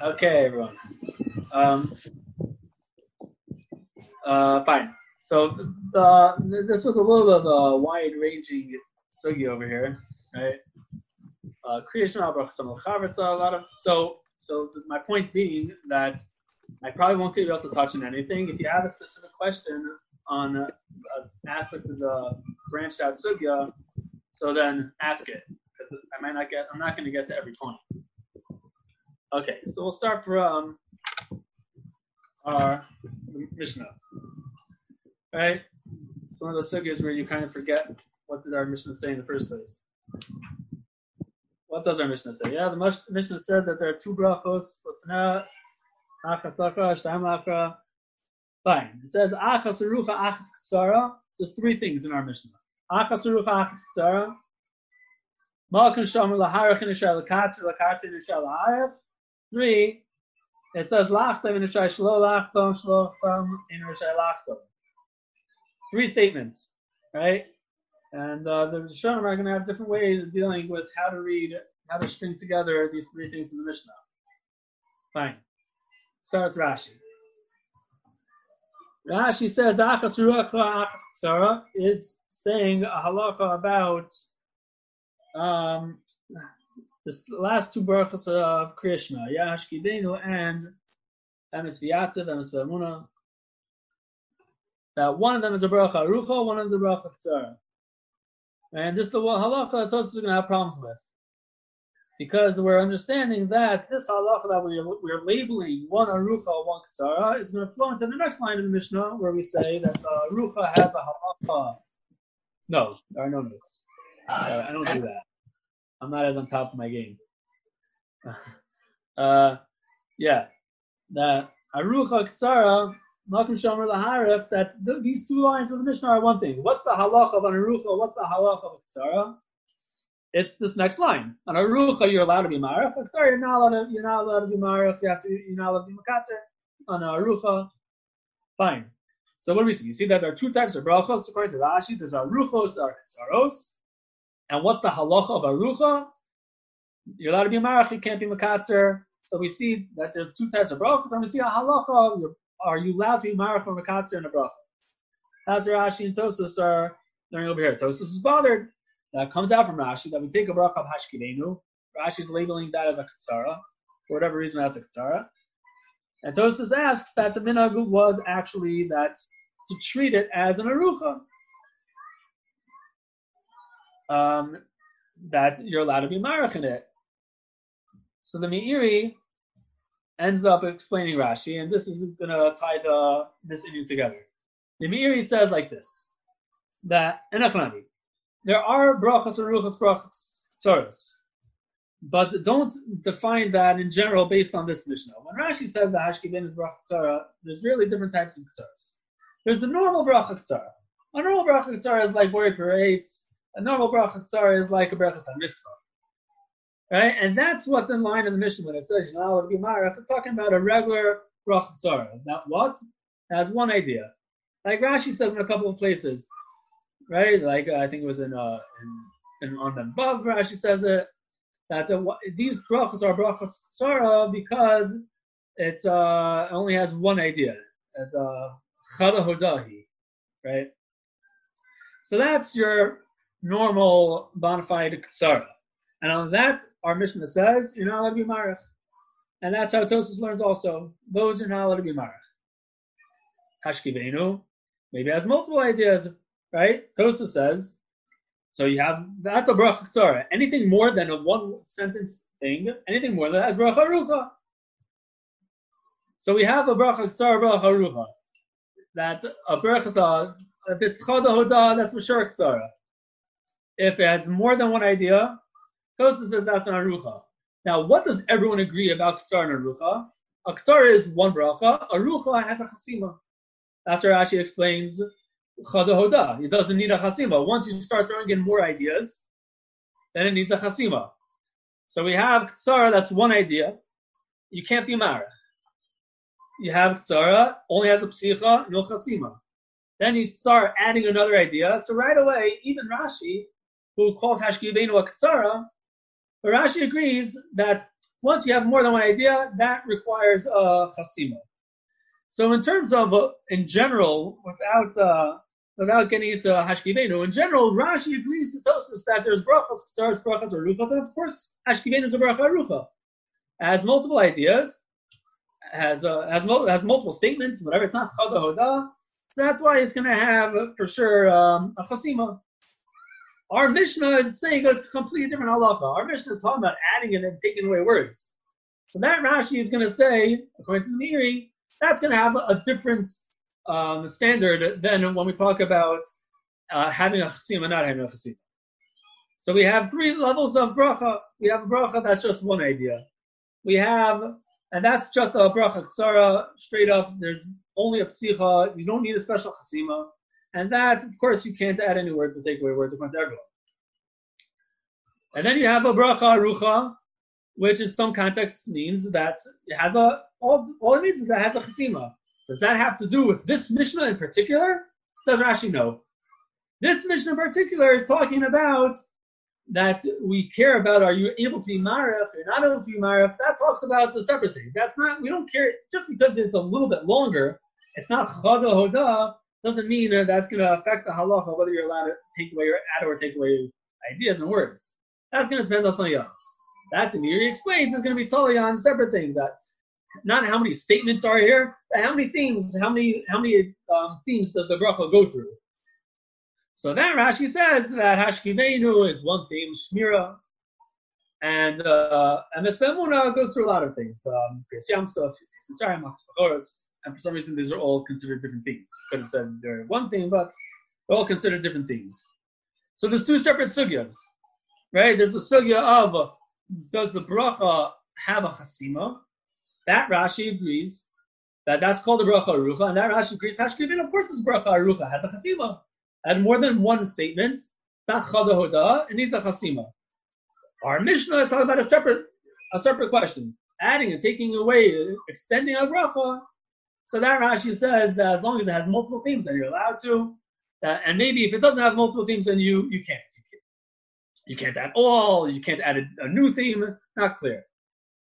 Okay, everyone. Um, uh, fine. So the, this was a little bit of a wide-ranging sugi over here, right? Uh, creation of a lot of so so my point being that I probably won't be able to touch on anything. If you have a specific question on uh, aspects of the branched out sugya, so then ask it because I might not get. I'm not going to get to every point. Okay, so we'll start from our Mishnah. Right? It's one of those sugyas where you kind of forget what did our Mishnah say in the first place. What does our Mishnah say? Yeah, the Mishnah said that there are two brachos, Fine. It says achas rucha achas ktsara. It says three things in our Mishnah. Achas rucha achas ktsara. Malkan shomer laharach in ishar lakatzer lakatzer laharach. Three. It says lachtam in ishar shlo lachtam shlo lachtam in ishar lachtam. Three statements, right? And uh, the Rishonim are going to have different ways of dealing with how to read, how to string together these three things in the Mishnah. Fine. Start with Rashi. Rashi says Achas Ruach Achas is saying a halacha about um, this last two brachas of Krishma, Yash Kidenu and Emes V'Yatzev, Emes V'Amuna. That one of them is a bracha Rucha, one of them is a bracha Ksara. And this is the halacha that Tosus is going to have problems with. Because we're understanding that this halacha that we're, we're labeling one arucha, one kasara, is going to flow into the next line of the Mishnah where we say that the arucha has a halacha. No, there are no notes. Uh, I don't do that. I'm not as on top of my game. uh, yeah, that arucha kasara Malkum Shomer Laharif, that th- these two lines of the Mishnah are one thing. What's the halach of an arucha? What's the halach of a tzara? It's this next line. An arucha, you're allowed to be marif. Sorry, you're not allowed to. You're not allowed to be marif. You have to. You're not allowed to be makatzer. On arucha, fine. So what do we see? You see that there are two types of brachos according to Rashi. There's aruchos, there are tzaros. And what's the halacha of arucha? You're allowed to be marach. You can't be makatzer. So we see that there's two types of brachos, and we see a halacha. You're you allowed to be marach from a katzer and a bracha? That's Rashi and Tosus are learning over here. Tosus is bothered. That comes out from Rashi that we take a bracha of hashkivenu. Rashi's labeling that as a katsara. For whatever reason, that's a katsara. And Tosus asks that the minhag was actually that to treat it as an arucha. Um, that you're allowed to be marach in it. So the Meiri ends up explaining Rashi, and this is going to tie the this issue together. The Meiri says like this: that enachnami, there are brachas and ruchas brachas tzoros, but don't define that in general based on this mishnah. When Rashi says that hashkibin is bracha tzara, there's really different types of tzoros. There's the normal bracha tzara. A normal bracha tzara is like where it creates. A normal bracha tzara is like a bracha mitzvah. Right? And that's what the line in the mission when it says not be marach, it's talking about a regular brach tzara. That what? Has one idea. Like Rashi says in a couple of places, right? Like uh, I think it was in uh in, in on the above Rashi says it that the, these brachas are brachas tzara because it's uh only has one idea as a chada hodahi, right? So that's your normal bona fide tzara. And on that, our Mishnah says, you're not allowed to be marach. And that's how Tosus learns also. Those are not allowed to be marach. Hashkivenu maybe has multiple ideas, right? Tosus says, so you have, that's a bracha tzara. Anything more than a one sentence thing, anything more than that is bracha rucha. So we have a bracha tzara, bracha rucha. That a bracha, if it's chada hoda, that's for sure tzara. If it has more than one idea, Tosa says that's an arucha. Now, what does everyone agree about ksar and arucha? A ksar is one bracha. Arucha has a chasima. That's where Rashi explains chadahoda. It doesn't need a chasima. Once you start throwing in more ideas, then it needs a chasima. So we have ksara, that's one idea. You can't be married. You have ksara, only has a psicha, no chasima. Then you start adding another idea. So right away, even Rashi, who calls Hashkivenu a ksara, but Rashi agrees that Once you have more than one idea, that requires a uh, chasima. So in terms of, uh, in general, without uh, without getting into Hashkivenu, in general, Rashi agrees to Tosus that there's brachas, ksaras, brachas, or ruchas, and of course, Hashkivenu is a bracha rucha. Has multiple ideas, has uh, has, mo- has multiple statements, whatever. It's not chada hoda, so that's why it's going to have for sure um, a chasima. Our Mishnah is saying a completely different halacha. Our Mishnah is talking about adding and then taking away words. So that Rashi is going to say, according to the Meiri, that's going to have a different um, standard than when we talk about uh, having a chasima and not having a chasima. So we have three levels of bracha. We have a bracha that's just one idea. We have, and that's just a bracha ksara, straight up. There's only a psicha. You don't need a special chasima. And that, of course, you can't add any words to take away words according to everyone. And then you have a bracha arucha, which in some contexts means that it has a all, all it means is that it has a chasima. Does that have to do with this Mishnah in particular? Says Rashi, no. This Mishnah in particular is talking about that we care about are you able to be marif, you're not able to be marif, that talks about a separate thing. That's not, we don't care, just because it's a little bit longer, it's not chada hoda, doesn't mean that that's going to affect the halacha, whether you're allowed to take away or add or take away ideas and words. That's going to depend on something else. That to me explains is going to be totally on separate things. That not how many statements are here, but how many themes, how many how many um, themes does the bracha go through? So then Rashi says that Hashkivenu is one theme, Shmira, and uh, and Mespemuna goes through a lot of things. Um, and for some reason these are all considered different things. Could have said they're one thing, but they're all considered different things. So there's two separate sugyas, right? There's a sugya of does the bracha have a chasima? That Rashi agrees that that's called a bracha arucha, and that Rashi agrees Hashkivin, of course, is bracha arucha, has a chasima. And more than one statement, hoda, it needs a chasima. Our Mishnah is talking about a separate a separate question. Adding and taking away, extending a bracha. So that Rashi says that as long as it has multiple themes, then you're allowed to. That, and maybe if it doesn't have multiple themes, then you you can't. You can't add all. You can't add a, a new theme. Not clear.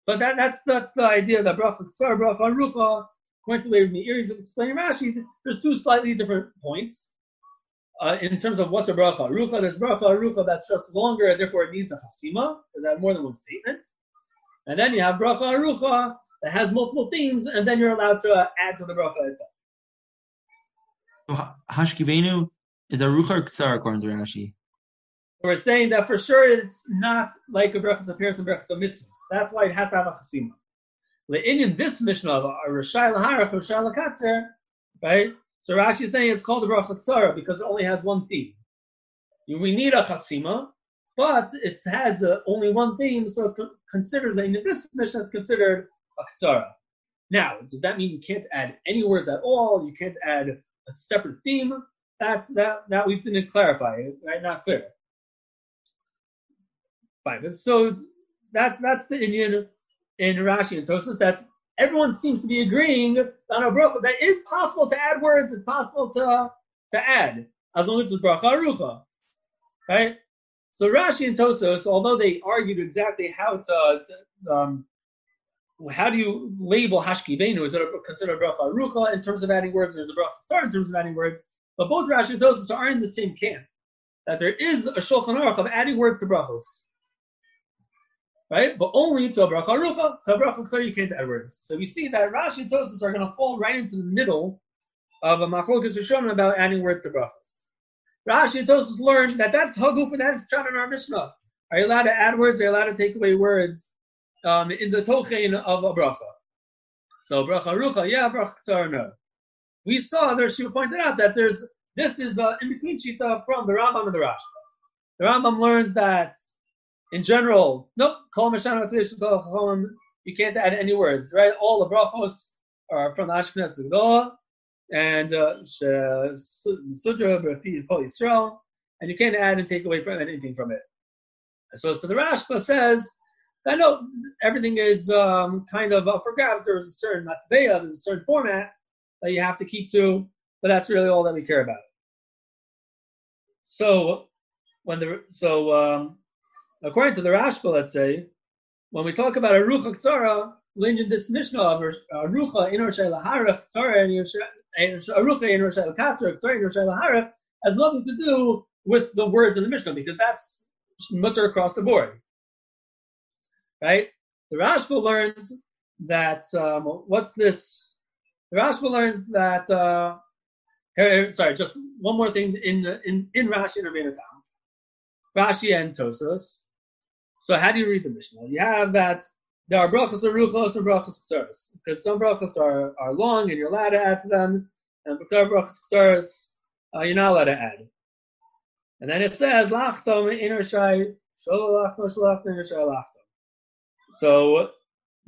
But that, that's that's the idea that bracha tzar bracha rucha. According to the Meiri is explaining Rashi, there's two slightly different points. Uh, in terms of what's a bracha rucha, there's bracha rucha that's just longer, and therefore it needs a hasima because it has more than one statement. And then you have bracha rucha that has multiple themes, and then you're allowed to uh, add to the bracha itself. So hashkivenu is a rucha or according to Rashi. We're saying that for sure it's not like a brachas appears in brachas of mitzvahs. That's why it has to have a chasima. In this Mishnah of Rashai Laharach, Rashai Lakatzer, right? So Rashi is saying it's called a bracha tzara because it only has one theme. We need a chasima, but it has uh, only one theme, so it's considered in this Mishnah it's considered Now, does that mean you can't add any words at all? You can't add a separate theme? That's that that we didn't clarify, right? Not clear. Fine. So that's that's the inyan in Rashi and Tosus. That's everyone seems to be agreeing on a bracha that is possible to add words. It's possible to to add as long as it's bracha arucha, right? So Rashi and Tosos, although they argued exactly how to, to um, how do you label hashkivenu? Is it a, considered a bracha arucha in terms of adding words, or is it a bracha sorry in terms of adding words? But both Rashi and Tosos are in the same camp that there is a shulchan aruch of adding words to brachos right? But only to a bracha rucha, to a bracha ksar you can't add words. So we see that Rashi and Tosis are going to fall right into the middle of a machlokas Rishonim about adding words to brachas. Rashi and Tosis learned that that's haguf and that's chat in our Mishnah. Are you allowed to add words? Are you allowed to take away words um, in the tochein of a bracha? So bracha rucha, yeah, bracha ksar, no. We saw there. She pointed out that there's this is uh, in between shita from the Rambam and the Rashba. The Rambam learns that in general, nope, kol you can't add any words, right? All the brachos are from the Ashkenaz and uh, Sudra Kol Yisrael, and you can't add and take away from anything from it. So, so the Rashba says I know everything is um, kind of up for grabs. There's a certain matveya, there's a certain format that you have to keep to, but that's really all that we care about. So when the so um, according to the Rashba, let's say, when we talk about a rucha tzara, in this Mishnah of rucha in Rosh Hashanah, tzara in a rucha in Rosh Hashanah, tzara in Rosh Hashanah, has nothing to do with the words in the Mishnah because that's mutter across the board, right? The Rashba learns that um, what's this? The Rashba learns that. Uh, sorry, just one more thing in in in Rashi and Rabbeinu Rashi and Tosos. So how do you read the Mishnah? You have that there are brachas and ruchos and brachas k'tzaros because some brachas are, are long and you're allowed to add to them, and because brachas k'tzaros uh, you're not allowed to add. And then it says lachtom inner shai shalachtom shalachtom inner shai lachtom. So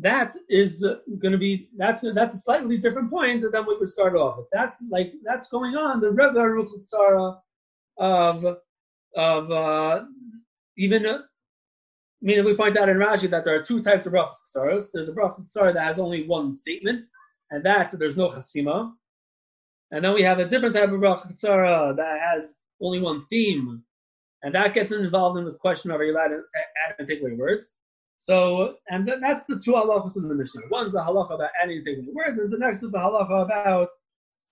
that is going to be that's that's a slightly different point than what we started off with. That's like that's going on the regular ruch of of uh, even uh, meaning we point out in Rashi that there are two types of brachas ksaros. There's a brachas ksara that has only one statement, and that there's no chasima. And then we have a different type of brachas ksara that has only one theme, and that gets involved in the question of are you allowed to add and take away words. So, and then that's the two halachas in the Mishnah. One's the halacha about adding and taking away words, and the next is the halacha about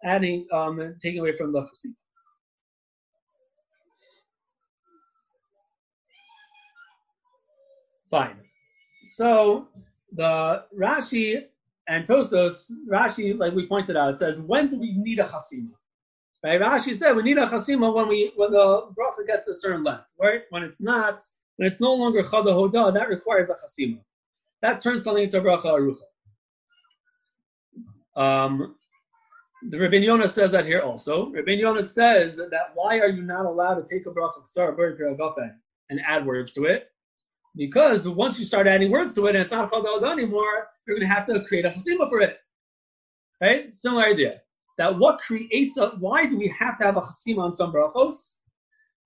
adding, um, taking away from the chasima. Fine. So the Rashi and Tosos, Rashi, like we pointed out, says, when do we need a chasima? Right? Rashi said we need a chasima when we when the bracha gets a certain length. Right? When it's not, when it's no longer chada hoda, that requires a chasima. That turns something into a bracha arucha. Um, the Rabbi Yonah says that here also. Rabbi Yonah says that why are you not allowed to take a bracha and add words to it? Because once you start adding words to it and it's not chal anymore, you're going to have to create a chasima for it. Right? Similar idea. That what creates a, why do we have to have a chasima on some brachos?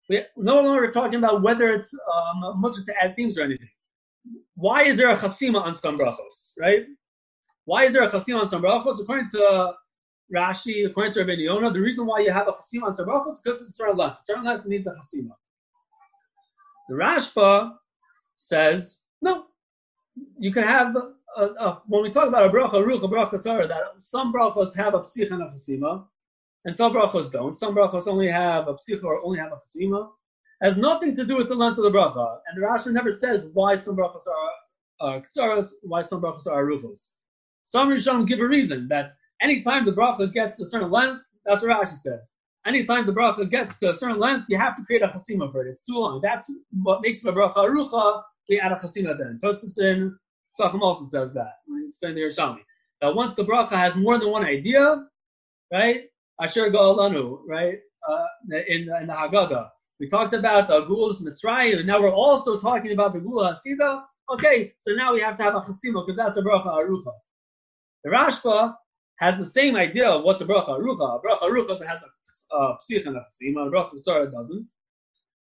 We no longer talking about whether it's um, much to add themes or anything. Why is there a chasima on some brachos? Right? Why is there a chasima on some brachos? According to Rashi, according to Rabbi Yonah, the reason why you have a chasima on some brachos is because it's a certain length. A certain length needs a chasima. The Rashba says, no, you can have, a, a, when we talk about a bracha, ruch, a bracha tzara, that some brachos have a psich and a chasima, and some brachos don't. Some brachos only have a psich or only have a chasima. Has nothing to do with the length of the bracha. And the Rashi never says why some brachos are uh, why some brachos are ruchos. Some Rishon give a reason that anytime the bracha gets to a certain length, that's what Rashi says. Anytime the bracha gets to a certain length, you have to create a chasima for it. It's too long. That's what makes the bracha arucha we add a chasina then. Tosus in also says that. Explain the Yerushalmi. That once the bracha has more than one idea, right? Asher Ga'alanu, right? Uh, in, in the Haggadah. We talked about the Geulas Mitzrayim, and now we're also talking about the Gula Hasida. Okay, so now we have to have a chasima because that's a bracha arucha. The Rashba has the same idea of what's a bracha arucha. A bracha arucha has a, a psich and a. A bracha tzara doesn't.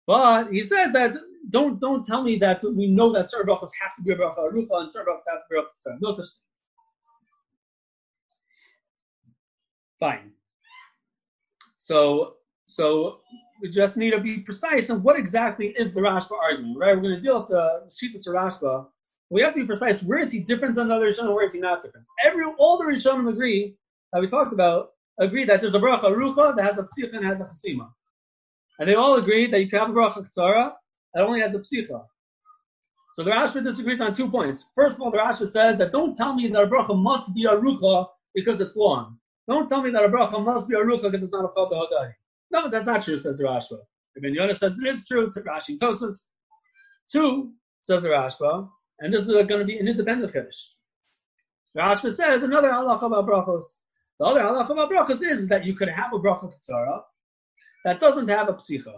But he says that don't don't tell me that we know that certain brachos have to be a bracha arucha and certain brachos have to be a bracha No such thing. Fine. So so we just need to be precise on what exactly is the Rashba argument, right? We're going to deal with the Shitas Rashba. We have to be precise. Where is he different than the other Rishonim? Where is he not different? Every all the Rishonim agree that we talked about agree that there's a bracha rucha that has a psicha and has a chasima. And they all agree that you can have a bracha ktsara that only has a psicha. So the Rashba disagrees on two points. First of all, the Rashba says that don't tell me that a bracha must be a rucha because it's long. Don't tell me that a bracha must be a rucha because it's not a chal hodai. No, that's not true, says the Rashba. Ibn Yonah says it is true to Rashi Tosus. Two, says the Rashba, and this is going to be an independent chiddush. Rashba says another halacha about brachos. The other halacha about brachos is that you could have a bracha ktsara that doesn't have a psicha.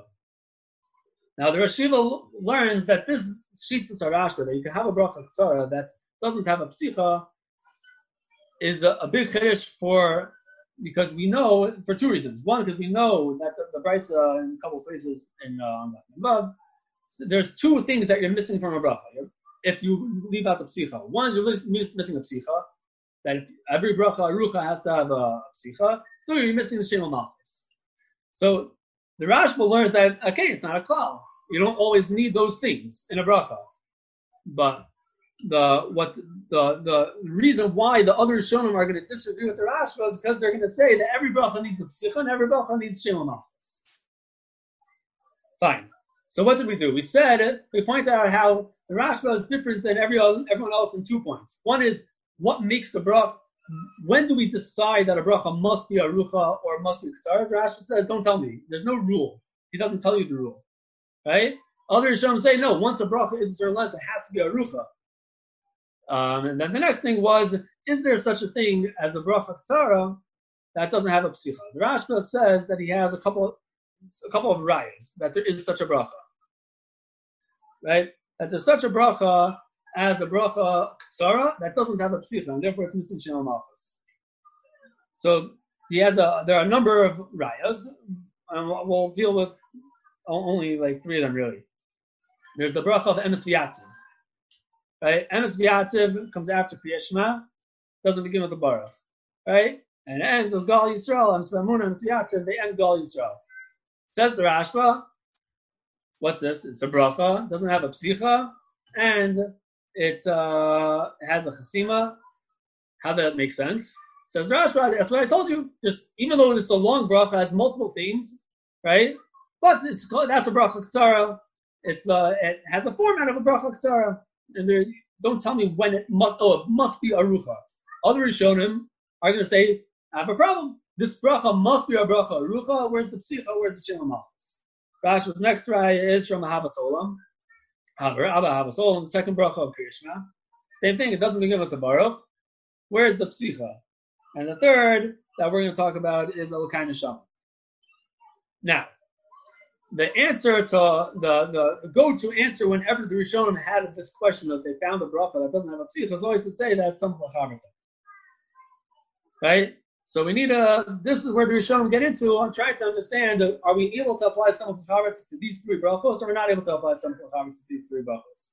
Now the Rashiva learns that this Shitas Arashba, that you can have a bracha tzara that doesn't have a psicha, is a, a big chiddush for because we know for two reasons. One, because we know that the, the Brisa in a couple places in uh, above, there's two things that you're missing from a bracha. If you leave out the psicha, one is you're missing a psicha, that every bracha arucha has to have a psicha. Two, you're missing the shem malchus. So the Rashba learns that okay, it's not a cloud. You don't always need those things in a bracha. But the what the the reason why the other Rishonim are going to disagree with the Rashba is because they're going to say that every bracha needs a psicha and every bracha needs shalom achas. Fine. So what did we do? We said we pointed out how the Rashba is different than every everyone else in two points. One is what makes a bracha. When do we decide that a bracha must be a rucha or must be ksar? Rashba says, "Don't tell me. There's no rule. He doesn't tell you the rule, right?" Other Others say, "No. Once a bracha is a certain length, it has to be a rucha." Um, and then the next thing was, is there such a thing as a bracha tzara that doesn't have a psicha? The Rashba says that he has a couple, a couple of rayas that there is such a bracha, right? That there's such a bracha as a bracha tzara that doesn't have a psicha, and therefore it's missing shalom malchus. So he has a, there are a number of rayas, and we'll deal with only like three of them really. There's the bracha of emes v'yatziv right? Emes v'yatziv comes after Kriyashma, doesn't begin with the Baruch, right? And it ends with Ga'al Yisrael, and Svamuna and V'yatziv, they end Ga'al Yisrael. Says the Rashba, what's this? It's a bracha, doesn't have a psicha, and it uh, has a chasima. How that make sense? Says Rashba, that's what I told you. Just even though it's a long bracha, it has multiple themes, right? But it's that's a bracha ksara. It's uh, it has a format of a bracha ksara and they don't tell me when it must. Oh, it must be arucha. Other Rishonim are going to say, I have a problem. This bracha must be a bracha arucha. Where's the psicha? Where's the shem Rashba's next raya is from Ahavas Olam. Abba Ahavas Olam, the second bracha of Krishma. Same thing. It doesn't begin with the baruch. Where's the psicha? And the third that we're going to talk about is Elokai Neshama. Now, the answer to the, the, go-to answer whenever the Rishonim had this question that they found a bracha that doesn't have a psich was always to say that some chavarta. Right? So we need a. This is where the Rishonim get into on trying to understand: Are we able to apply some the to these three brachos, or we're not able to apply some the to these three brachos?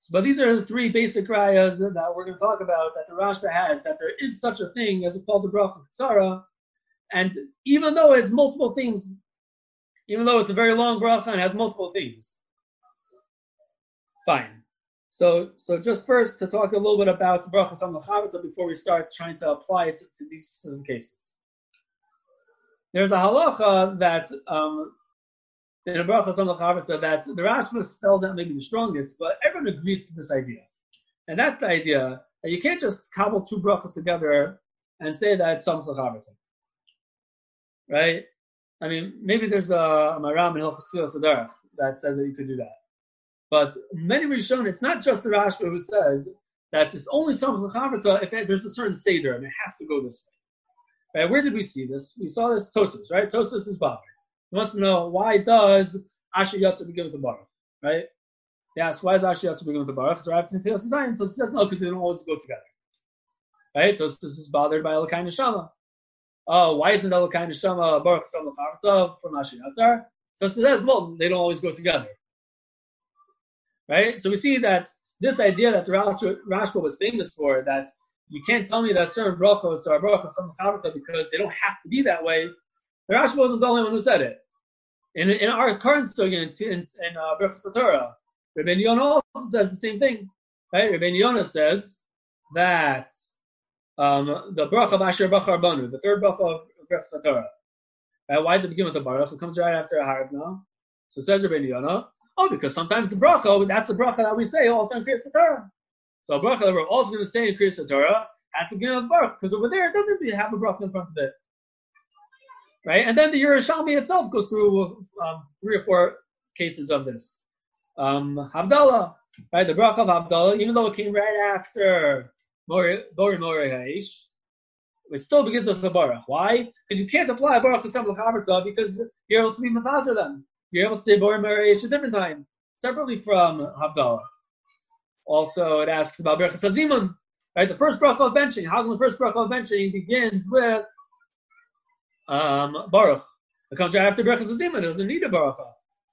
So, but these are the three basic rayas that we're going to talk about that the Rashba has that there is such a thing as a called the bracha tzara, and even though it's multiple things even though it's a very long bracha and has multiple themes. Fine. So, so just first to talk a little bit about brachas on the before we start trying to apply it to, to these specific cases. There's a halacha that um, in a brachas on the that the Rashba spells out maybe the strongest, but everyone agrees to this idea, and that's the idea that you can't just cobble two brachas together and say that it's some right? I mean, maybe there's a, Maram in that says that you could do that. But many Rishon, it's not just the Rashba who says that it's only some Chavarta if there's a certain Seder and it has to go this way. Right? Where did we see this? We saw this Tosus, right? Tosus is bothered. He wants to know why does Asher Yatza begin with the Baruch, right? Yes, why does Asher Yatza begin with the Baruch? So after Tfilas Adar, Tosus says no, because they don't always go together. Right? Tosus is bothered by Elokai Neshama Uh, why isn't Elokai Neshama uh, Baruch Sam uh, from Ashiyatzar? So it says, well, they don't always go together. Right? So we see that this idea that Rashba was famous for, that you can't tell me that certain brachos are brachos some because they don't have to be that way. The Rashba wasn't the only one who said it. In, in our current sugya in, in, in uh, Brachos Torah, Rabbi Yonah also says the same thing. Right? Rabbi Yonah says that um, the bracha of Asher Bachar Banu, the third bracha of Brachas Torah. Uh, why does it begin with the baruch? It comes right after a. So says Rabbi Yonah, oh, because sometimes the bracha, that's the bracha that we say also in Kriyas Torah. So a bracha that we're also going to say in Kriyas Torah has to begin with baruch, because over there it doesn't have a bracha in front of it. Right? And then the Yerushalmi itself goes through um, three or four cases of this. Um, Havdalah, right? The bracha of Havdalah, even though it came right after Bori Mori Haish, it still begins with the Baruch. Why? Because you can't apply a Baruch to some Chavarza because you're able to be Mafazer them. You're able to say Bori Mori Haish a different time, separately from Havdalah. Also, it asks about Berachas Hazimun. Right, the first bracha of benching. How come the first bracha of benching begins with um, Baruch? It comes right after Berachas Hazimun. It doesn't need a Baruch.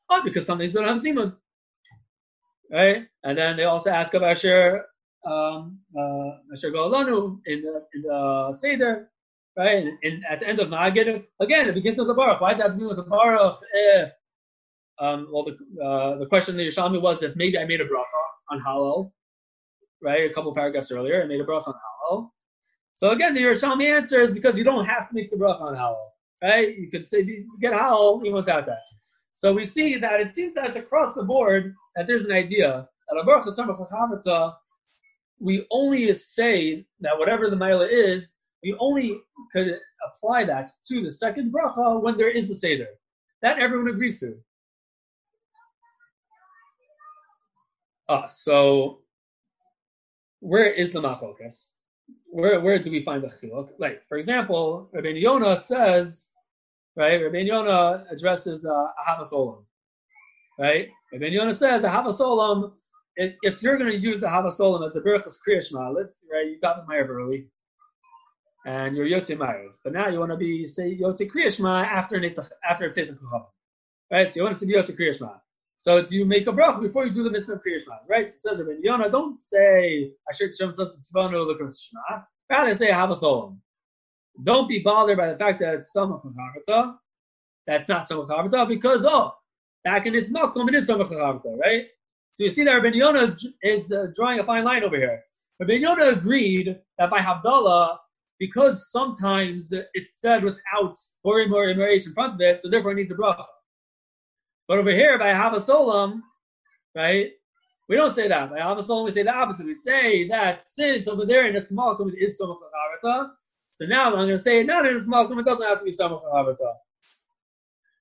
Oh, because some things don't have Zimun. Right? And then they also ask about Asher um, uh, in the, in the Seder, right? And, and, at the end of Magid, again, it begins with the Baruch. Why does it have to be with the Baruch if, um, well, the, uh, the question that Yerushalmi was if maybe I made a bracha on Hallel, right? A couple paragraphs earlier, I made a bracha on Hallel. So again, the Yerushalmi answer is because you don't have to make the bracha on Hallel, right? You could say get Hallel even without that. So we see that it seems that it's across the board that there's an idea that a bracha we only say that whatever the mila is, we only could apply that to the second bracha when there is a seder. That everyone agrees to. Ah, so where is the machlokas? Where where do we find the chiluk? Like for example, Rabbi Yonah says, right? Rabbi Yonah addresses uh, ahavas olam, right? Rabbi Yonah says ahavas olam. If, if you're going to use ahavas olam as a berachas kriyashma, let's right, you got the ma'ariv early, and you're yotze ma'ariv, but now you want to be say yotze kriyashma after it's after a right? So you want to be yotze kriyashma. So do you make a bracha before you do the mitzvah of Kriya right? So it says Rabbi Yonah, don't say Asher Shem Lekros Shema. Rather say Havas Olam. Don't be bothered by the fact that it's Samach. That's not Samach Chavata because oh, back in its Malcolm it is Samach Chavata, right? So you see that Rabbi Yonah is, is uh, drawing a fine line over here. Rabbi Yonah agreed that by Havdalah, because sometimes it's said without Borim or in front of it, so therefore it needs a bracha. But over here, by Havasolam, right, we don't say that. By Havasolam, we say the opposite. We say that since over there in its Malkum it is Somach so now I'm going to say not in its Malkum, it doesn't have to be Somach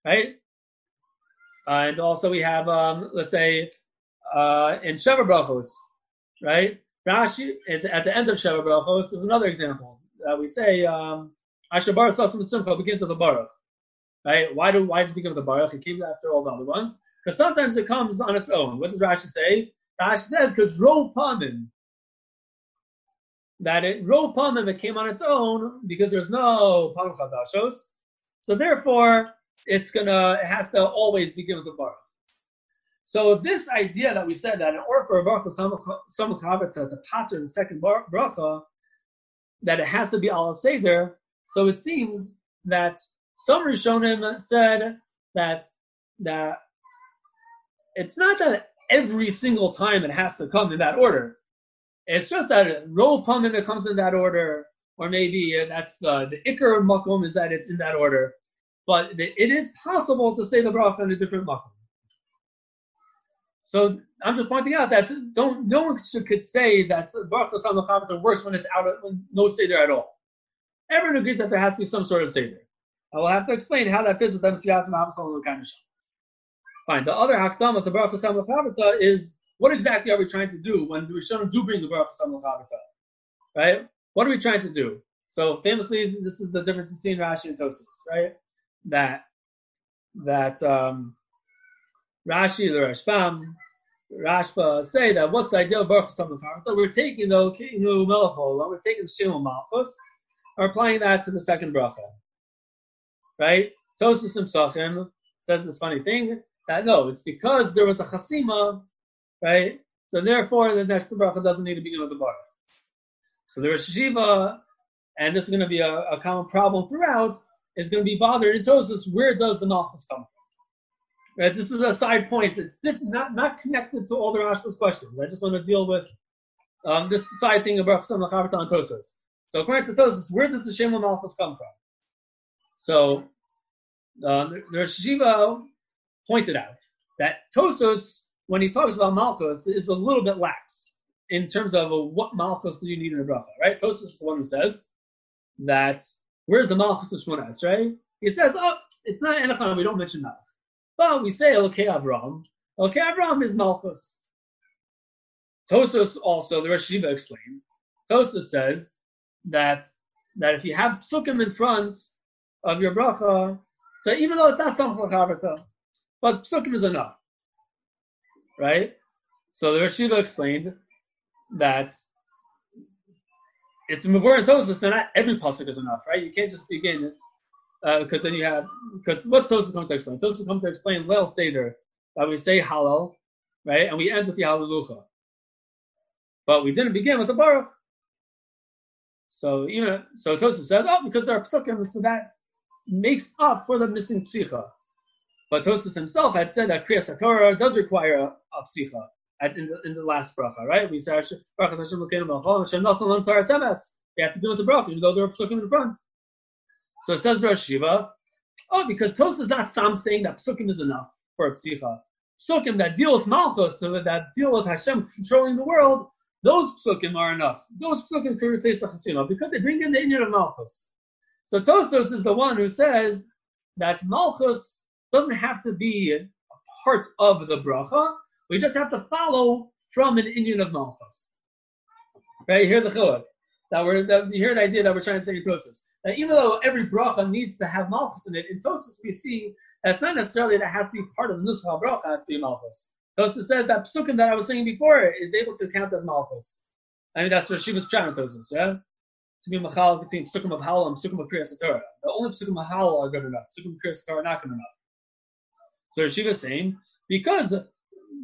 Right? Uh, and also we have, um, let's say, uh, in Sheva Brachos, right? Rashi, at the end of Sheva Brachos, is another example. Uh, we say, um, Ashabar Sasim Simcha begins with a Baruch. Right? Why do why does it become the baruch? It came after all the other ones. Because sometimes it comes on its own. What does Rashi say? Rashi says because rov panim that it rov panim it came on its own because there's no panim chadashos. So therefore, it's gonna it has to always begin with the baruch. So this idea that we said that in order for a baruch samachavitza to pater the second bracha, that it has to be al seder. So it seems that some Rishonim said that that it's not that every single time it has to come in that order. It's just that rov pamim it comes in that order, or maybe that's the the ikar makom is that it's in that order. But it is possible to say the bracha in a different makom. So I'm just pointing out that don't no one could say that bracha samachavit works when it's out of when no seder at all. Everyone agrees that there has to be some sort of seder. I will have to explain how that fits with them Siyas and Fine. The other Hakdama to Baruch Hashem is what exactly are we trying to do when the Rishonim do bring the Baruch Hashem? Right? What are we trying to do? So famously, this is the difference between Rashi and Tosus, right? That that um, Rashi, the Rashbam, Rashba say that what's the idea of Baruch Hashem Chavita? We're taking the Kinu Melachol, we're taking Shem Malchus, we're applying that to the second bracha right? Tosus Psachim says this funny thing that no, it's because there was a chasima, right? So therefore, the next bracha doesn't need to begin with the bar. So the Rosh Hashiva, and this is going to be a, a, common problem throughout, is going to be bothered It tells us Where does the malchus come from? Right? This is a side point. It's not not connected to all the Rashba's questions. I just want to deal with um, this side thing about some of the Tosus. So according to Tosus, where does the Shema Malchus come from? So uh, the Rosh Hashiva pointed out that Tosos, when he talks about Malchus, is a little bit lax in terms of uh, what Malchus do you need in a bracha, right? Tosos is the one who says that where's the Malchus of Shmonas, right? He says, oh, it's not Enochan, we don't mention that. But we say Elokei Avraham. Elokei Avraham is Malchus. Tosos also, the Rosh Hashiva explained, Tosos says that that if you have psukim in front of your bracha. So even though it's not samach chaverta, but psukim is enough, right? So the Rashiva explained that it's mavur and tosis. Now, not every pasuk is enough, right? You can't just begin because uh, then you have because what's tosis come to explain? Tosis come to explain leil seder that we say hallel, right, and we end with the hallelujah. But we didn't begin with the baruch. So you know, so, Tosis says, oh, because there are psukim, so that makes up for the missing psicha. But Tosus himself had said that Kriyas Torah does require a, a psicha. at, in, the, in the last bracha, right? We say Baruch Hashem Melech Hashem Nasan Lam Torah Semes. We have to do it to bracha, even though there are psukim in front. So it says Rosh Shiva, oh, because Tos is not Sam saying that psukim is enough for a psicha. Psukim that deal with Malchus, so that deal with Hashem controlling the world, those psukim are enough. Those psukim can replace the chasima because they bring in the inyan of Malchus. So Tosos is the one who says that Malchus doesn't have to be a part of the bracha. We just have to follow from an inyan of Malchus. Right? Hear the chiluk. That we're that, you hear the idea that we're trying to say in Tosos. That even though every bracha needs to have Malchus in it, in Tosos we see that's not necessarily that has to be part of the Nusach bracha has to be Malchus. Tosos says that psukim that I was saying before is able to count as Malchus. I mean that's what she was trying to Tosos, yeah? To be machal between psukim of hallel and psukim of kriyas Torah. The only psukim of hallel are good enough. Psukim of kriyas are not good enough. So Shiva is saying because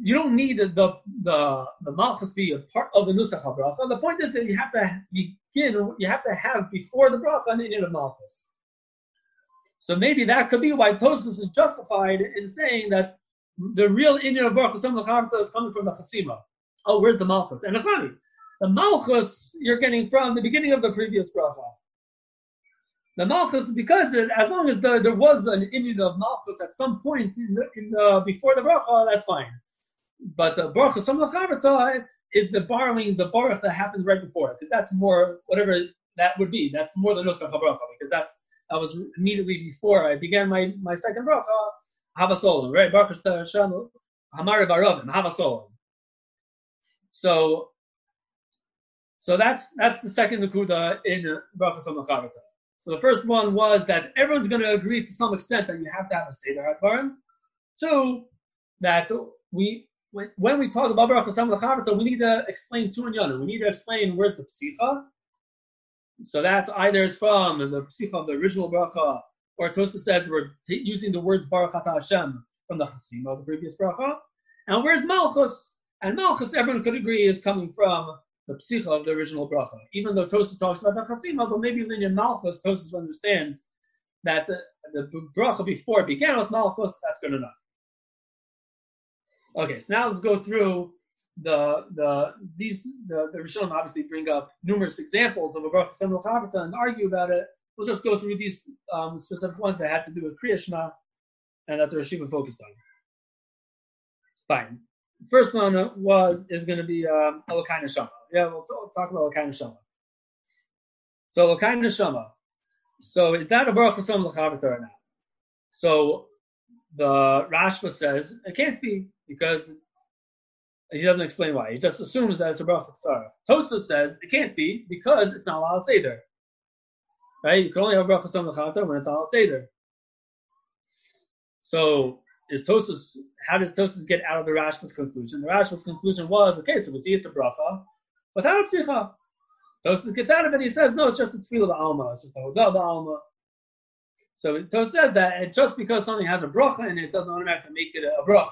you don't need the the the malchus be a part of the nusach bracha. The point is that you have to begin, you have to have before the bracha an inyan of malchus. So maybe that could be why Tosus is justified in saying that the real inyan of bracha some is coming from the chasima. Oh, where's the malchus? And funny, the malchus you're getting from the beginning of the previous bracha. The Malchus, because it, as long as the, there was an inyan of Malchus at some point in the, in the, before the bracha, that's fine. But uh, the bracha, some of the chavetza uh, is the borrowing the baruch that happens right before, it, because that's more whatever that would be. That's more than nusach bracha, because that's that was immediately before I began my my second bracha, havasolim, right? Baruch Hashem. So, so that's that's the second nakuda in bracha samachavata. So the first one was that everyone's going to agree to some extent that you have to have a seder advarim. Two, that we when, we talk about Baruch Hashem L'chavata, we need to explain two and We need to explain where's the psicha. So that's either is from the psicha of the original bracha, or Tosa says we're t- using the words Baruch Hashem from the Chasima of the previous bracha. And where's Malchus? And Malchus, everyone could agree, is coming from the psicha of the original bracha. Even though Tosa talks about the Chasima, but maybe in Malchus, Tosa understands that the, the bracha before began with Malchus, that's good enough. Okay, so now let's go through the the these the the Rishonim obviously bring up numerous examples of a bracha Samuel Chavata and argue about it. We'll just go through these um, specific ones that had to do with Kriya and that the Rishiva focused on. Fine. First one was is going to be um, Elokai Neshama. Yeah, we'll, t- talk about Elokai Neshama. So Elokai Neshama. So is that a bracha Samuel Chavata or not? So the Rashba says it can't be because he doesn't explain why. He just assumes that it's a bracha tzara. Tosa says it can't be because it's not say there. Right? You can only have bracha tzara when it's say there. So is Tosus, how does Tosus get out of the Rashba's conclusion? The Rashba's conclusion was, okay, so we see it's a bracha without a psicha. Tosus gets out of it, he says, no, it's just a tefillah of alma, it's just a hodah alma. So Tosus says that just because something has a bracha in it doesn't automatically make it a, a bracha.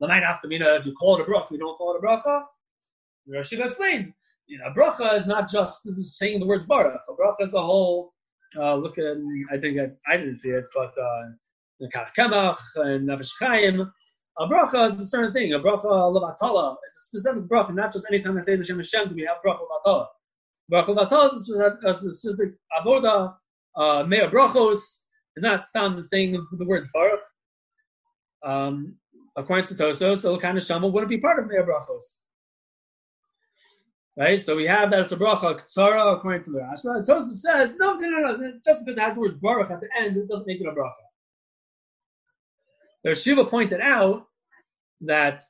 The night after Mina, if you call it a bracha, you don't call it a bracha. Rashi explained, you know, bracha is not just saying the words baruch. A bracha is a whole. Uh, look at, I think I, I didn't see it, but uh, the Kemach and Nefesh Chaim. A bracha is a certain thing. A bracha levatala is a specific bracha, not just anytime I say the Shem Hashem, do we have bracha levatala. Bracha levatala is a specific, a specific avoda. Uh, Mea brachos is not stam saying the, the words baruch. Um, according to Tosos, Elokai Neshama wouldn't be part of Mea Brachos. Right? So we have that it's a bracha ktsara according to the Rashba. Tosos says, no, no, no, no, just because it has the words baruch at the end, it doesn't make it a bracha. The Shiva pointed out that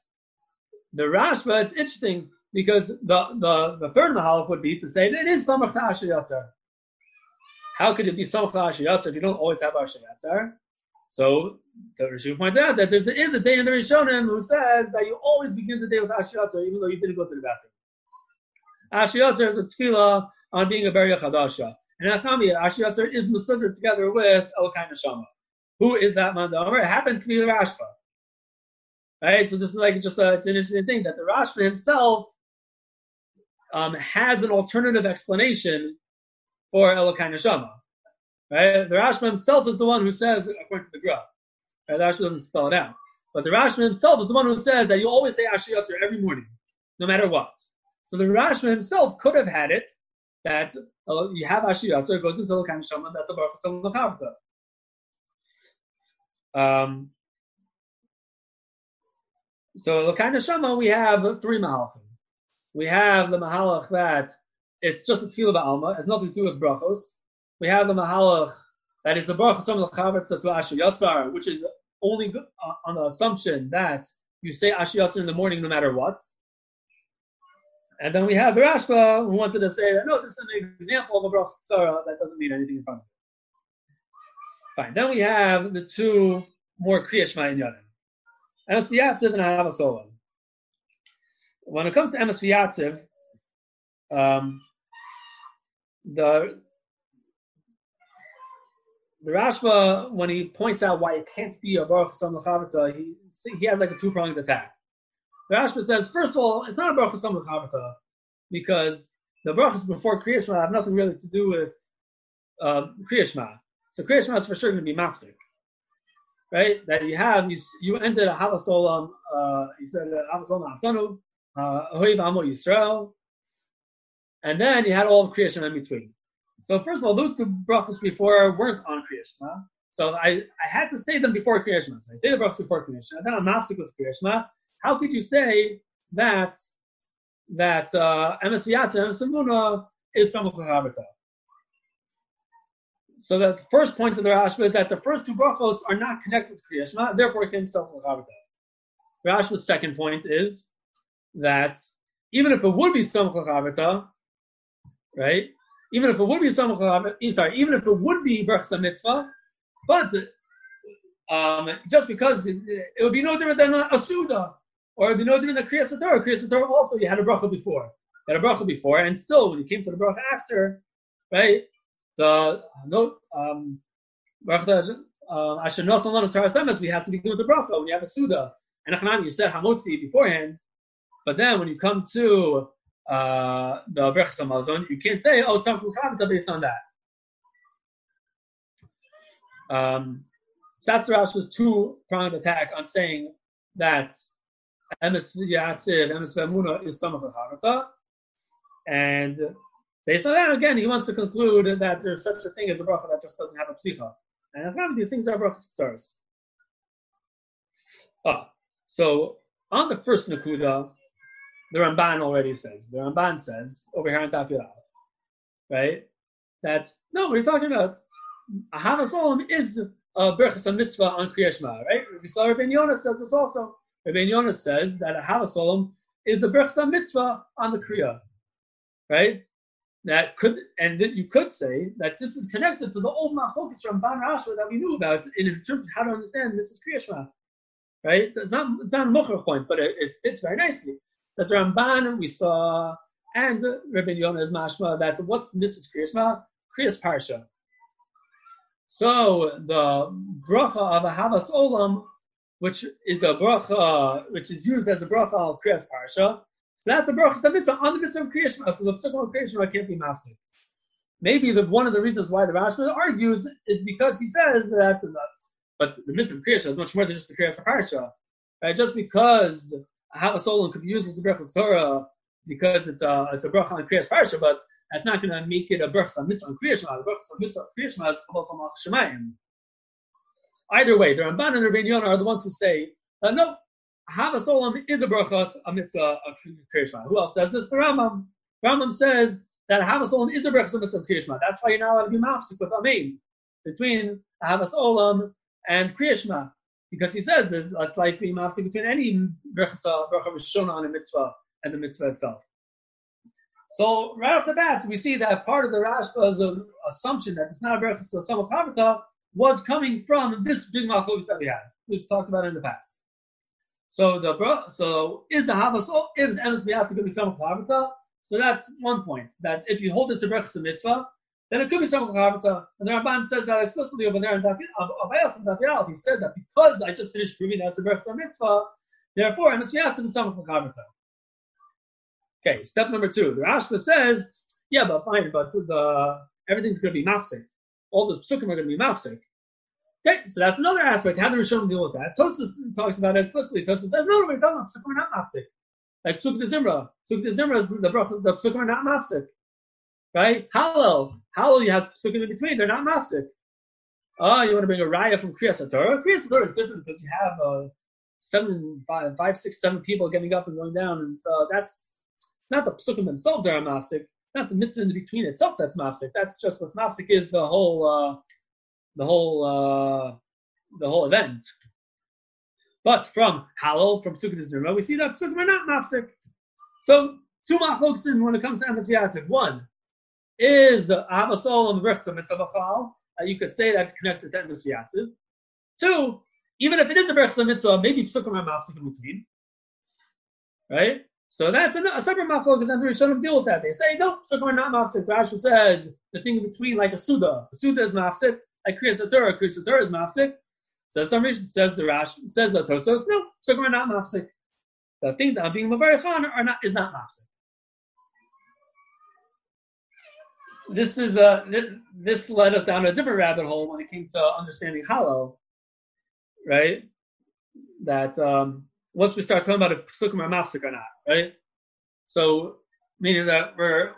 the Rashba, it's interesting because the, the, the third Mahalach would be to say that it is Samach Yatzar. How could it be Samach Yatzar if you don't always have Asher Yatzar? So, so Rashi pointed out that there is a day in the Rishonim who says that you always begin the day with Ashiyatzer, even though you didn't go to the bathroom. Ashiyatzer is a tefillah on being a Beria Chadasha. And Achami, Ashiyatzer is Musadr together with Elokai Neshama. Who is that man? It happens to be the Rashba. Right? So this is like just a, it's an interesting thing that the Rashba himself um, has an alternative explanation for Elokai Neshama. Right? The Rashba himself is the one who says, according to the Gra. Right? The Rashba doesn't spell it out. But the Rashba himself is the one who says that you always say Asher Yotzer every morning, no matter what. So the Rashba himself could have had it that uh, you have Asher Yotzer, it goes into the kind of Shama, that's the Baruch Hashem um, so the kind of Shama, we have three Mahalachim. We have the Mahalach that it's just a Tefillah Ba'alma, it has nothing to do with Brachos. We have the Mahalach that is the Baruch Hashem to Asher Yatzar, which is only uh, on the assumption that you say Asher Yatzar in the morning no matter what. And then we have the Rashba who wanted to say that no, this is an example of a Baruch Tzara that doesn't mean anything in front of it. Fine. Then we have the two more Kriyashma in Yadim. Emes V'yatziv and Ahava When it comes to Emes V'yatziv, um, the the Rashba, when he points out why it can't be a Baruch Hashem L'chavata, he, he has like a two-pronged attack. The Rashba says, first of all, it's not a Baruch Hashem L'chavata, because the Baruchs before Kriyashma have nothing really to do with uh, Kriyashma. So Kriyashma is for sure going to be Mapsik. Right? That you have, you, you entered a Havasolam, uh, you said Havasolam Aftanu, uh, Ahoiv Amo Yisrael, and then you had all of Kriyashma in between. So first of all, those two brachos before weren't on Kriyashma. So I, I had to say them before Kriyashma. So I say the brachos before Kriyashma, and then I'm mafsik with Kriyashma. How could you say that that uh, Emes V'yatza, Emes Amuna is? So the first point of the Rashba is that the first two brachos are not connected to Kriyashma, therefore it can be Samach L'chavata. Rashba's second point is that even if it would be Samach L'chavata, right, even if it would be samach eh, sorry, even if it would be berachas mitzvah, but um, just because it, it, would be no different than a, a suda, or it would be no different than kriyas Torah. Kriyas Torah also you had a bracha before, you had a bracha before, and still when you came to the bracha after, right? The no um, bracha uh, asher nosan lanu tarasemes we have to begin with the bracha when you have a suda, and you said hamotzi beforehand, but then when you come to uh, the Birchas Hamazon, you can't say, oh, some Chavita based on that. Um, was two pronged attack on saying that Emes Yatziv, Emes Vemuna is some of the Chavita. And based on that, again, he wants to conclude that there's such a thing as a bracha that just doesn't have a psicha. And these things are brachas tzaros. Ah, so on the first Nakuda, the Ramban already says. The Ramban says over here on Tafilal, right? That no, we're talking about? Ahavas Olam is a berachas mitzvah on Kriyashma, right? We saw Rabbi Yonah says this also. Rabbi Yonah says that Ahavas Olam is a berachas mitzvah on the Kriya, right? That could and that you could say that this is connected to the old Machokis Ramban Rashba that we knew about in terms of how to understand this is Kriyashma, right? It's not it's not a point, but it, it fits very nicely that Ramban we saw and Rabbi Yonah's mashma that what's this is Kriyasma? Kriyas Parsha. So the bracha of a Havas Olam, which is a bracha which is used as a bracha of Kriyas Parsha, so that's a bracha of mitzvah on the mitzvah of Kriyashma. So the mitzvah of Kriyashma can't be massive. Maybe the one of the reasons why the Rashba argues is because he says that, but the mitzvah of Kriyashma is much more than just the Kriyas Parsha. Right? Just because Havas Olam could be used as a bracha Torah because it's a it's a bracha on Kriyas Parsha, but that's not going to make it a bracha on mitzvah on Kriyas Shema. The bracha on mitzvah Kriyas Shema is chavos on Shemayim. Either way, the Ramban and the Rabbi Yonah are the ones who say that no, Havas Olam is a bracha on mitzvah on Kriyas Shema. Who else says this? The Rambam. Rambam says that Havas Olam is a bracha on mitzvah on Kriyas Shema. That's why you're not allowed to be mafsik with Amen between Havas Olam and Kriyas Shema because he says that it's like being mafsik between any bracha bracha on a mitzvah and the mitzvah itself. So right off the bat, we see that part of the Rashba's uh, assumption that it's not a bracha samach chavita was coming from this big machlokes that we had. We've talked about in the past. So the so is the havas is emes miyatz going to be samach chavita? So that's one point. That if you hold this a bracha mitzvah, then it could be some Chavita. Uh, and the Ramban says that explicitly over there in Avayas and Dafyal. He said that because I just finished proving that's a Berachas Mitzvah, therefore I must be some Chavita. Okay, step number two. The Rashba says, yeah, but fine, but the everything's going to be mafsik. All the psukim are going to be mafsik. Okay, so that's another aspect. How do Rishonim deal with that? Tosfos talks about it explicitly. Tosfos says, no, no, we're talking about psukim are not mafsik. Like psuk de zimra. Psuk de zimra is the brachas, the psukim are not mafsik. Right? Hallel. Hallel, you have psukim in between. They're not mafsik. Oh, you want to bring a raya from Kriyas HaTorah? Kriyas HaTorah is different because you have uh, seven, five, five, six, seven people getting up and going down, and so that's not the psukim themselves that are mafsik, not the mitzvah in between itself that's mafsik. That's just what mafsik is the whole, uh, the whole, uh, the whole event. But from Hallel, from Sukkot Zimra, we see that psukim are not mafsik. So two machloksin when it comes to emes. One is Amasol and mitzvah uh, you could say that's connected to Emes V'yatziv. Two, even if it is a Berachas Mitzvah, maybe Psukim Mafsik in between. Right? So that's a, a separate mafsik because then shouldn't deal with that. They say, no, Psukim are not Mafsik. Rashi says the thing in between, like a Suda. A Suda is Mafsik, like Kriya Satura, Kriya Satura is Mafsik. So some reason says the Rashi, says the Tosfos, no, Psukim are not Mafsik. The thing that I'm being Mavarichan are not, is not Mafsik. This is a this led us down a different rabbit hole when it came to understanding Hallel, right? That um, once we start talking about if psukim are mafsik or not, right? So meaning that we're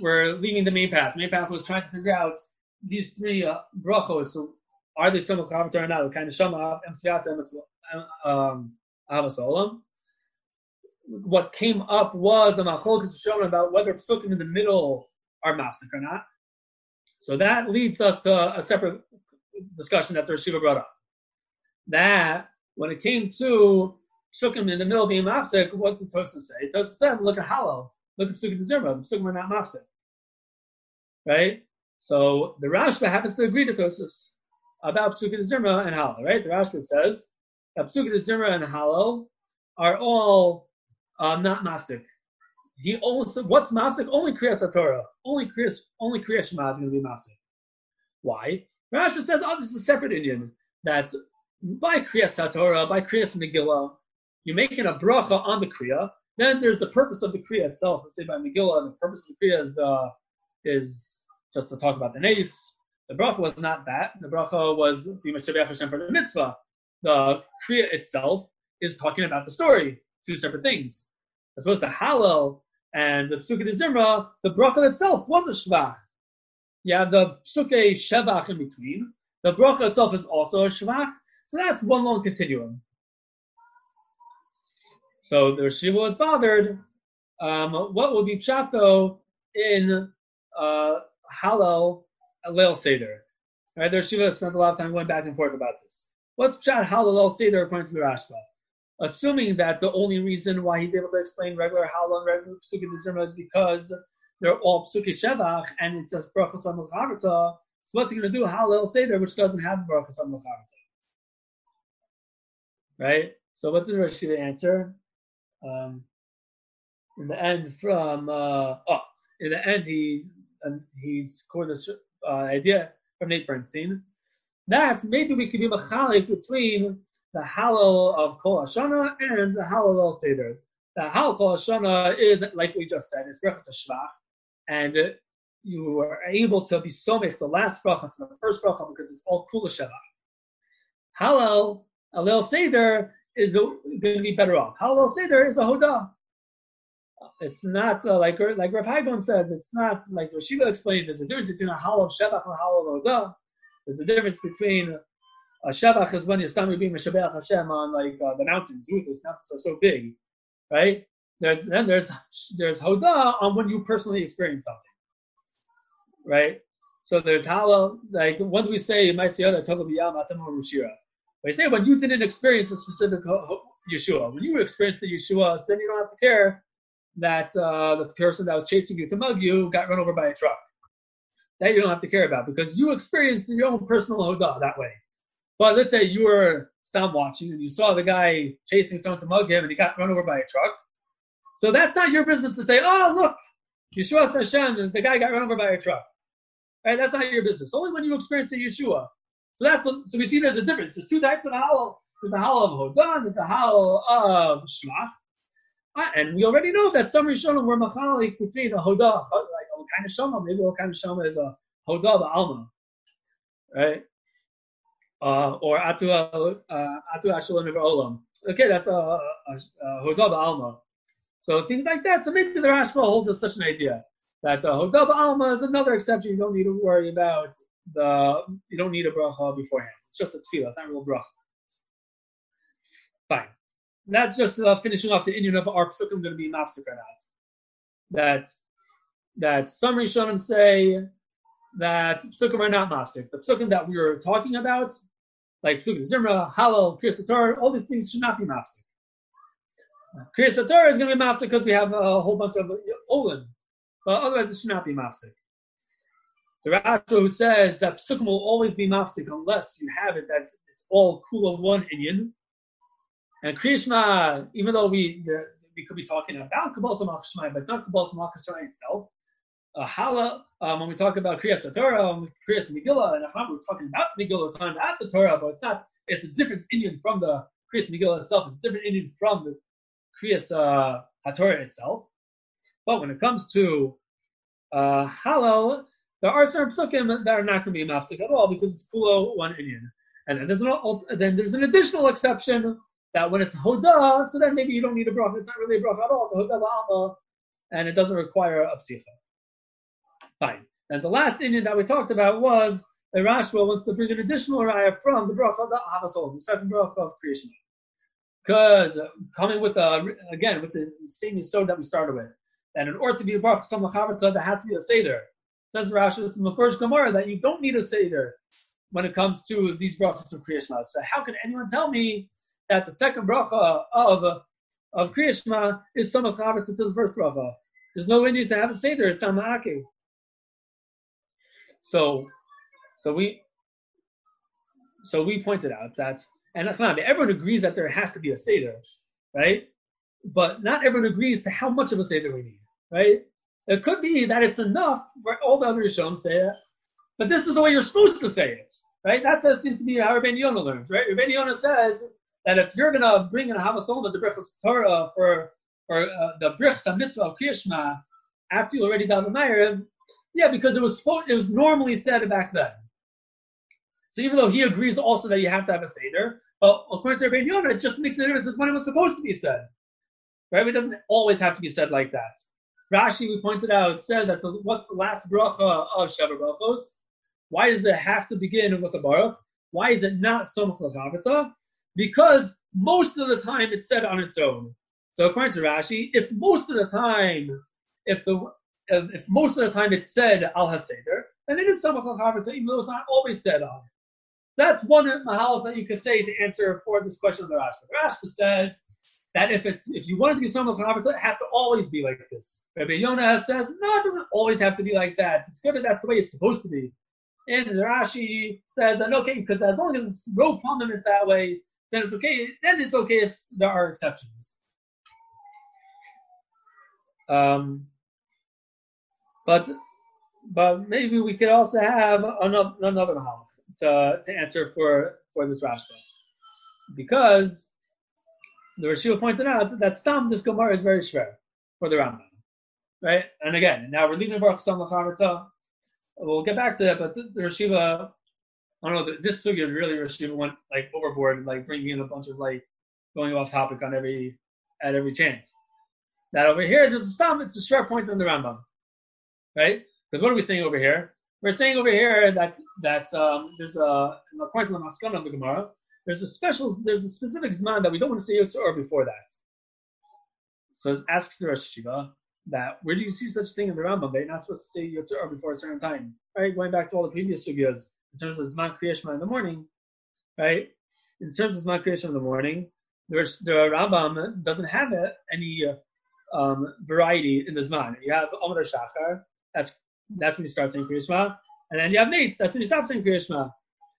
we're leaving the main path. The main path was trying to figure out these three uh, brachos. So are they some chavata or not? The kind of shama, um. What came up was a machlokes shown about whether psukim in the middle are mafsik or not. So that leads us to a separate discussion that the Rishiva brought up. That when it came to psukim in the middle being mafsik, what did Tosa say? Tosa said, look at Hallel, look at psukim zirma, psukim are not mafsik. Right? So the Rashba happens to agree to Tosfos about psukim zirma and Hallel, right? The Rashba says that psukim zirma and Hallel are all um, not mafsik he also what's mafsik? Only Kriyas Torah. Only Kriyas only Kriyas Shema is going to be mafsik. Why? Rashi says, oh, this is a separate inyan. That by Kriyas Torah, by Kriyas Megillah, you're making a bracha on the Kriya. Then there's the purpose of the Kriya itself. Let's say by Megillah, the purpose of the Kriya is the is just to talk about the nates. The bracha was not that. The bracha was B'Mashabeh Hashem for the mitzvah. The Kriya itself is talking about the story. Two separate things. As opposed to Hallel, and the Psukkah Zimra, the bracha itself was a shvach. You have the Psukkah Shevach in between. The bracha itself is also a shvach. So that's one long continuum. So the Shiva was bothered. Um, what will be pshato in uh, Hallel Leil Seder? Right, the Shiva spent a lot of time going back and forth about this. What's pshat Hallel Leil Seder according to the Rashba? Assuming that the only reason why he's able to explain regular Hallel and regular Dizirma is because they're all Psukkah Shevach and it says Brachas on So what's he going to do? Hallel Seder, which doesn't have Brachas on Right? So what did Rashida answer? Um, in the end, from uh, oh, in the end, he um, he's quoted this uh, idea from Nate Bernstein that maybe we could be machalik between the Hallel of Kol Hashana and the Hallel of Seder. The Hallel Kol Hashana is, like we just said, it's Brachas Shvach, and it, you are able to be somich the last bracha to the first bracha because it's all Kula Shevach. Hallel Leil Seder is going to be better off. Hallel Seder is a Hodah. It's not uh, like like Rav Hagon says. It's not like Rashiva explained. There's a difference between a Hallel Shevach and a Hallel Hodah. There's a difference between Shabach is when you're being Meshabeach Hashem on like uh, the mountains. Ruth is not so, so big, right? There's then there's there's Hoda on when you personally experience something, right? So there's Hala, like when we say Maisiyada Togabiyam Atamo Rushira? We say when you didn't experience a specific Yeshua. When you experienced the Yeshua, then you don't have to care that uh, the person that was chasing you to mug you got run over by a truck. That you don't have to care about because you experienced your own personal Hoda that way. But let's say you were stop watching and you saw the guy chasing someone to mug him and he got run over by a truck. So that's not your business to say, oh, look, Yeshua Hashem, the guy got run over by a truck. Right? That's not your business. Only when you experience the Yeshua. So that's so we see there's a difference. There's two types of halal. There's a halal of Hodan, there's a halal of Shlach. And we already know that some Rishonim were machalik between a Hodah, like a kind of Shama, maybe a kind of Shama is a Hodah Alma. Right? Uh, or atu uh, atu ashalon olam. Okay, that's a, a alma. So things like that. So maybe the Rashba holds such an idea that uh, alma is another exception. You don't need to worry about the. You don't need a bracha beforehand. It's just a tefillah. It's not a real bracha. Fine. That's just uh, finishing off the inyan of our psukim going to be mafsik or not. That that some Rishonim say that psukim are not mafsik. The psukim that we were talking about, like psukim zimra, halal, kriyasatar, all these things should not be mafsik. Kriyasatar is going to be mafsik because we have a whole bunch of olin, but otherwise it should not be mafsik. The Rashi who says that psukim will always be mafsik unless you have it that it's all cool kula one inyan, and Krishma, even though we we could be talking about Kabbalah Samach but it's not Kabbalah Samach itself. Uh, Hala, um, when we talk about Kriyas Torah, um, Kriyas Megillah, and Ahmad, we're talking about the Megillah, we're talking about the Torah, but it's not, it's a different inyan from the Kriyas Megillah itself, it's a different inyan from the Kriyas uh, HaTorah itself. But when it comes to uh, Halal, there are certain psukim that are not going to be a mafsik at all because it's kulo one inyan. And then there's an then there's an additional exception that when it's hoda, so then maybe you don't need a bracha. It's not really a bracha at all. A hoda ba'alma, and it doesn't require a psicha. Fine. And the last inyan that we talked about was the Rashba wants to bring an additional raya from the bracha of the Havasol, the second bracha of creation. Because uh, coming with the again with the same yisod that we started with, that in order to be a bracha some lachavata, there has to be a seder. Says Rashi, this is the first Gemara that you don't need a seder when it comes to these brachas of Kriyashma. So how can anyone tell me that the second bracha of of Kriyashma is Samach Chavetz to the first bracha. There's no need to have a seder. It's not ma'akev. So, so we, so we pointed out that, and everyone agrees that there has to be a seder, right? But not everyone agrees to how much of a seder we need, right? It could be that it's enough for all the other Rishonim say it, but this is the way you're supposed to say it, right? That seems to be how Rabbi Yonah learns, right? Rabbi Yonah says that if you're gonna bring in a Havasolim as a Brichas Torah for or uh, the Brichas Mitzvah of Kriyashma after you already done the Ma'ariv, yeah, because it was it was normally said back then. So even though he agrees also that you have to have a seder, but according to Rabbi Yonah, it just makes a difference when it was supposed to be said. Right? It doesn't always have to be said like that. Rashi, we pointed out, said that the, what's the last bracha of Sheva Brachos? Why does it have to begin with a baruch? Why is it not Somach L'Chavitza? because most of the time it's said on its own. So according to Rashi, if most of the time, if the if most of the time it's said al haseder, then it is samach al even though it's not always said on it. That's one mahal that you could say to answer for this question of the Rashba. The Rashba says that if it's if you want it to be samach al it has to always be like this. Rabbi Yonah says no, it doesn't always have to be like that. It's good that that's the way it's supposed to be. And the Rashi says that okay, because as long as it's row fundament that way, then it's okay. Then it's okay if there are exceptions. Um, but but maybe we could also have another another mahalach to to answer for for this Rashba, because the Rashia pointed out that stam this Gemara is very shver for the Rambam, right? And again, now we're leaving Baruch Sam We'll get back to that, but the, the Rashiva I don't know. This sugya really Rashi went like overboard, like bringing in a bunch of like going off topic on every at every chance. That over here, there's a stop. It's a sharp point on the Rambam, right? Because what are we saying over here? We're saying over here that that um, there's a according to the Maskana of the Gemara, there's a special, there's a specific zman that we don't want to say Yotzor before that. So it asks the Rosh Yeshiva that where do you see such thing in the Rambam? They're not supposed to say Yotzor before a certain time, right? Going back to all the previous sugyas in terms of Zman Kriyashma in the morning, right? In terms of Zman Kriyashma in the morning, there's, the Rambam doesn't have any um, variety in the Zman. You have Omer Shachar, that's that's when you start saying Kriyashma, and then you have Nates, that's when you stop saying Kriyashma.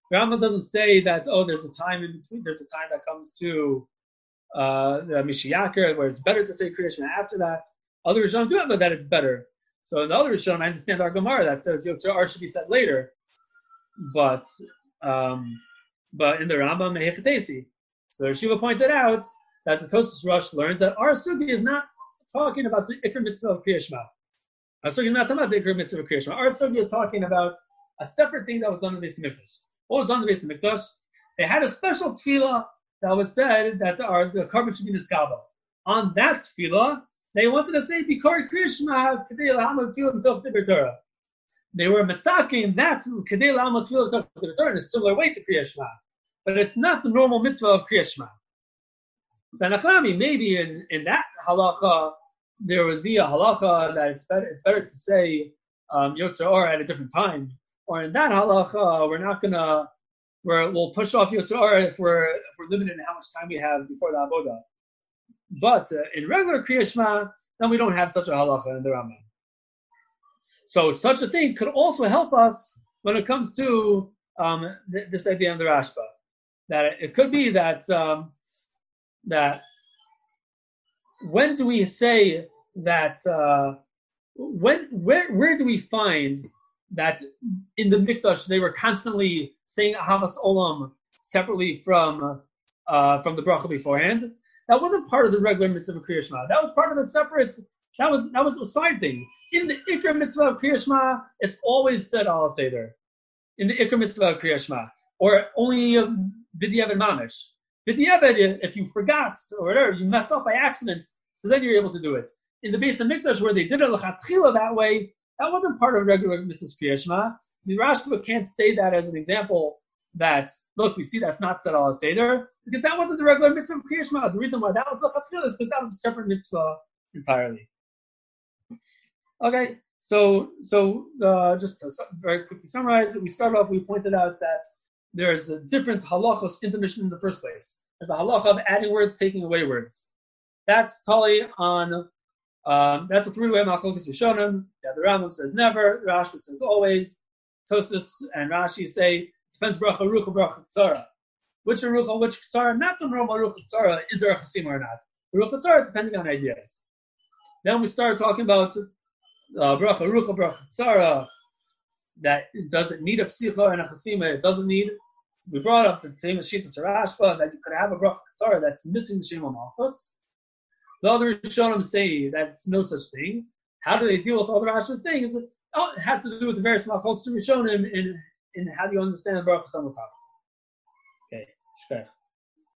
The Rambam doesn't say that, oh, there's a time in between, there's a time that comes to uh, the Mishiyakir where it's better to say Kriyashma after that. Other Rishonim do have that it's better. So in the other Rishonim, I understand our Gemara that says Yotzer Or should be said later but um, but in the Rambam Mehechatesi. So Shiva pointed out that the Tosas Rush learned that our sugi is not talking about the Ikr mitzvah of Kriyashma. Uh, our sugi is not talking about the Ikr mitzvah of. Our sugi is talking about a separate thing that was done in the Beis Hamikdash. What was done in the Beis Hamikdash? They had a special tefillah that was said that our, the carbon should be niskaba. On that tefillah, they wanted to say Bikor Krishma Kedei Lahamad Tefillah Tov Torah. They were masaking that Kedei Lahamad Tefillah Tov Torah in a similar way to Kriyashma. But it's not the normal mitzvah of Kriyashma. Zanachami, maybe in, in that halacha, there would be a halacha that it's better, it's better to say um, Yotzer Or at a different time. Or in that halacha, we're not gonna, we're, we'll push off Yotzer Or if we're, if we're limited in how much time we have before the Avodah. But uh, in regular Kriyashma, then we don't have such a halacha in the Rambam. So such a thing could also help us when it comes to um, th- this idea in the Rashba. That it could be that um, that when do we say that uh, when where where do we find that in the Mikdash they were constantly saying Ahavas Olam separately from uh, from the bracha beforehand? That wasn't part of the regular mitzvah of Kriya That was part of a separate. That was that was a side thing. In the Ikr mitzvah of Kriya it's always said Al Seder. In the Ikr mitzvah of Kriya or only B'diavad Mamish. If you forgot or whatever, you messed up by accident, so then you're able to do it. In the Beis Hamikdash, where they did it that way, that wasn't part of regular mitzvah Kriya The Rashba can't say that as an example that look, we see that's not said al seder because that wasn't the regular mitzvah Kriyashma. The reason why that was lechatchila is because that was a separate mitzvah entirely. Okay, so so uh, just to very quickly summarize, we started off. We pointed out that there's a different halachos in the Mishnah in the first place. There's a halacha of adding words, taking away words. That's totally on. Um, that's a three-way machlokes Rishonim. Yeah, the Rambam says never. Rashi says always. Tosfos and Rashi say Depends bracha rucha bracha tzara. Which rucha, which tzara, not the normal rucha tzara, is there a chasima or not? The rucha tzara, depending on ideas. Then we start talking about uh, bracha rucha bracha tzara, that it doesn't need a psicha and a chasima, it doesn't need. We brought up the famous Shitas HaRashba that you could have a bracha tzara that's missing the Shem Malchus. The other Rishonim say that's no such thing. How do they deal with all the Rashba's things? Oh, it has to do with the various Malchus Rishonim in in how do you understand Baruch Hashem Okay, Shkar.